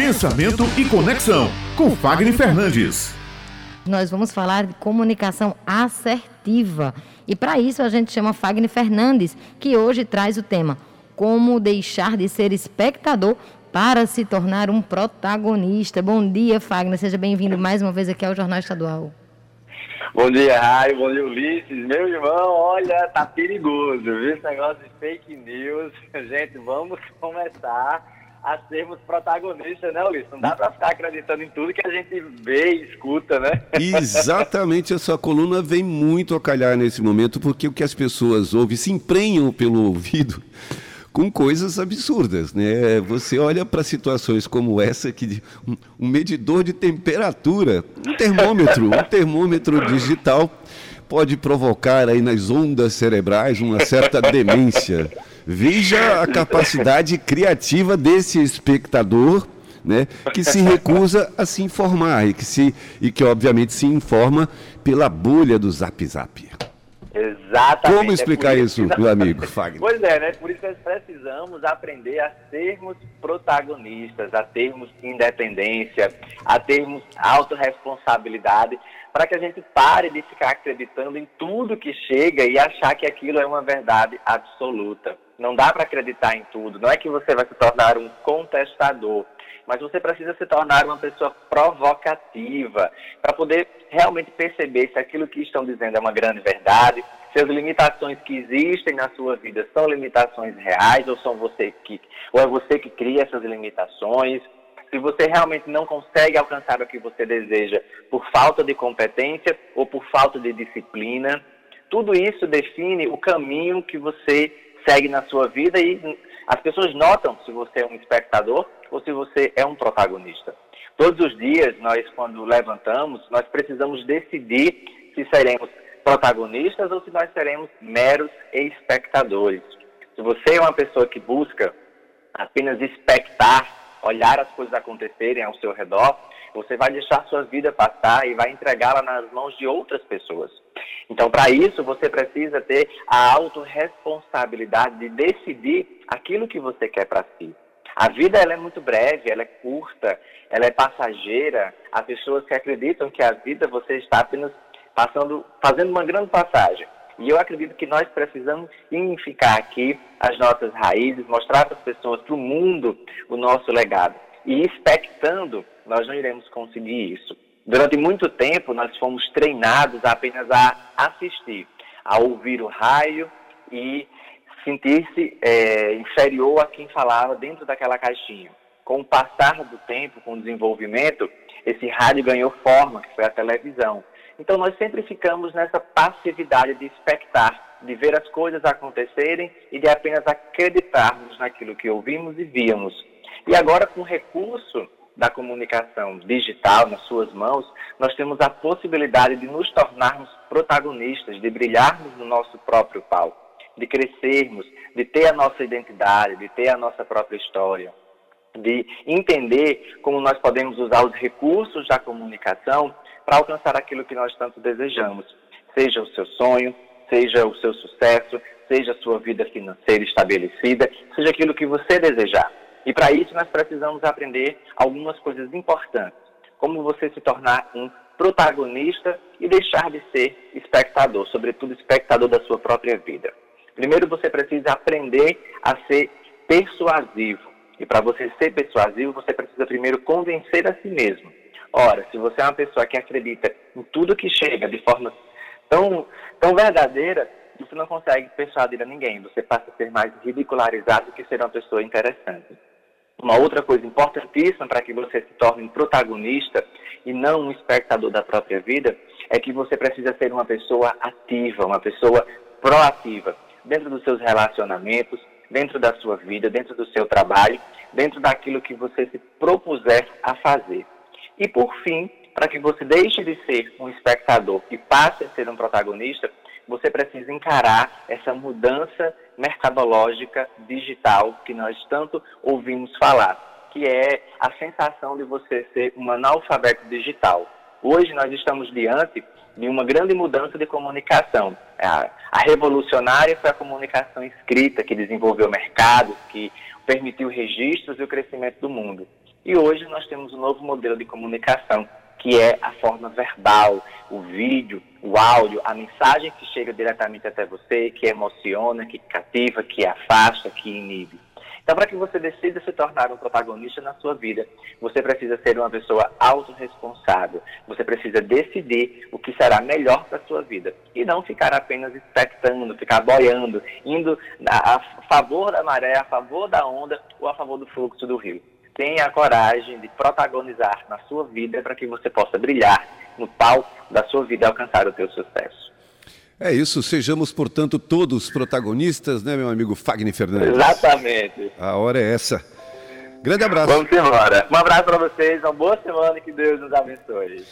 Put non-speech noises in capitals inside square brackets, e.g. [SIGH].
Pensamento e Conexão, com Fagner Fernandes. Nós vamos falar de comunicação assertiva. E para isso a gente chama Fagner Fernandes, que hoje traz o tema Como deixar de ser espectador para se tornar um protagonista. Bom dia, Fagner. Seja bem-vindo mais uma vez aqui ao Jornal Estadual. Bom dia, Raio. Bom dia, Ulisses. Meu irmão, olha, tá perigoso, viu? Esse negócio de fake news. [LAUGHS] Gente, vamos começar a sermos protagonistas, né, Ulisses? Não dá para ficar acreditando em tudo que a gente vê e escuta, né? Exatamente, essa coluna vem muito a calhar nesse momento, porque o que as pessoas ouvem se emprenham pelo ouvido com coisas absurdas, né? Você olha para situações como essa que um, medidor de temperatura, um termômetro, um termômetro digital pode provocar aí nas ondas cerebrais uma certa demência. Veja a capacidade criativa desse espectador, né, que se recusa a se informar e que, se, e que obviamente se informa pela bolha do Zap Zap. Exatamente. Como explicar é isso, meu amigo Fagner? Pois é, né? Por isso nós precisamos aprender a sermos protagonistas, a termos independência, a termos autorresponsabilidade, para que a gente pare de ficar acreditando em tudo que chega e achar que aquilo é uma verdade absoluta. Não dá para acreditar em tudo. Não é que você vai se tornar um contestador, mas você precisa se tornar uma pessoa provocativa para poder realmente perceber se aquilo que estão dizendo é uma grande verdade, se as limitações que existem na sua vida são limitações reais ou são você que ou é você que cria essas limitações. Se você realmente não consegue alcançar o que você deseja por falta de competência ou por falta de disciplina, tudo isso define o caminho que você segue na sua vida e as pessoas notam se você é um espectador ou se você é um protagonista. Todos os dias, nós, quando levantamos, nós precisamos decidir se seremos protagonistas ou se nós seremos meros espectadores. Se você é uma pessoa que busca apenas expectar, olhar as coisas acontecerem ao seu redor, você vai deixar sua vida passar e vai entregá-la nas mãos de outras pessoas. Então, para isso, você precisa ter a autorresponsabilidade de decidir aquilo que você quer para si. A vida ela é muito breve, ela é curta, ela é passageira. Há pessoas que acreditam que a vida você está apenas passando, fazendo uma grande passagem. E eu acredito que nós precisamos sim ficar aqui as nossas raízes, mostrar para as pessoas, para o mundo, o nosso legado. E expectando, nós não iremos conseguir isso. Durante muito tempo, nós fomos treinados apenas a assistir, a ouvir o raio e sentir-se é, inferior a quem falava dentro daquela caixinha. Com o passar do tempo, com o desenvolvimento, esse rádio ganhou forma, que foi a televisão. Então nós sempre ficamos nessa passividade de expectar, de ver as coisas acontecerem e de apenas acreditarmos naquilo que ouvimos e víamos. E agora, com o recurso da comunicação digital nas suas mãos, nós temos a possibilidade de nos tornarmos protagonistas, de brilharmos no nosso próprio palco, de crescermos, de ter a nossa identidade, de ter a nossa própria história, de entender como nós podemos usar os recursos da comunicação para alcançar aquilo que nós tanto desejamos, seja o seu sonho, seja o seu sucesso, seja a sua vida financeira estabelecida, seja aquilo que você desejar. E para isso nós precisamos aprender algumas coisas importantes, como você se tornar um protagonista e deixar de ser espectador, sobretudo espectador da sua própria vida. Primeiro você precisa aprender a ser persuasivo. E para você ser persuasivo, você precisa primeiro convencer a si mesmo. Ora, se você é uma pessoa que acredita em tudo que chega de forma tão, tão verdadeira, você não consegue persuadir a ninguém. Você passa a ser mais ridicularizado do que ser uma pessoa interessante. Uma outra coisa importantíssima para que você se torne um protagonista e não um espectador da própria vida é que você precisa ser uma pessoa ativa, uma pessoa proativa, dentro dos seus relacionamentos, dentro da sua vida, dentro do seu trabalho, dentro daquilo que você se propuser a fazer. E por fim, para que você deixe de ser um espectador e passe a ser um protagonista, você precisa encarar essa mudança mercadológica digital que nós tanto ouvimos falar, que é a sensação de você ser um analfabeto digital. Hoje nós estamos diante de uma grande mudança de comunicação. A, a revolucionária foi a comunicação escrita, que desenvolveu mercados, que permitiu registros e o crescimento do mundo. E hoje nós temos um novo modelo de comunicação, que é a forma verbal, o vídeo, o áudio, a mensagem que chega diretamente até você, que emociona, que cativa, que afasta, que inibe. Então, para que você decida se tornar um protagonista na sua vida, você precisa ser uma pessoa autorresponsável. Você precisa decidir o que será melhor para a sua vida. E não ficar apenas expectando, ficar boiando, indo a favor da maré, a favor da onda ou a favor do fluxo do rio. Tenha a coragem de protagonizar na sua vida para que você possa brilhar no palco da sua vida e alcançar o teu sucesso. É isso, sejamos, portanto, todos protagonistas, né, meu amigo Fagner Fernandes? Exatamente. A hora é essa. Grande abraço. Vamos embora. Um abraço para vocês, uma boa semana e que Deus nos abençoe.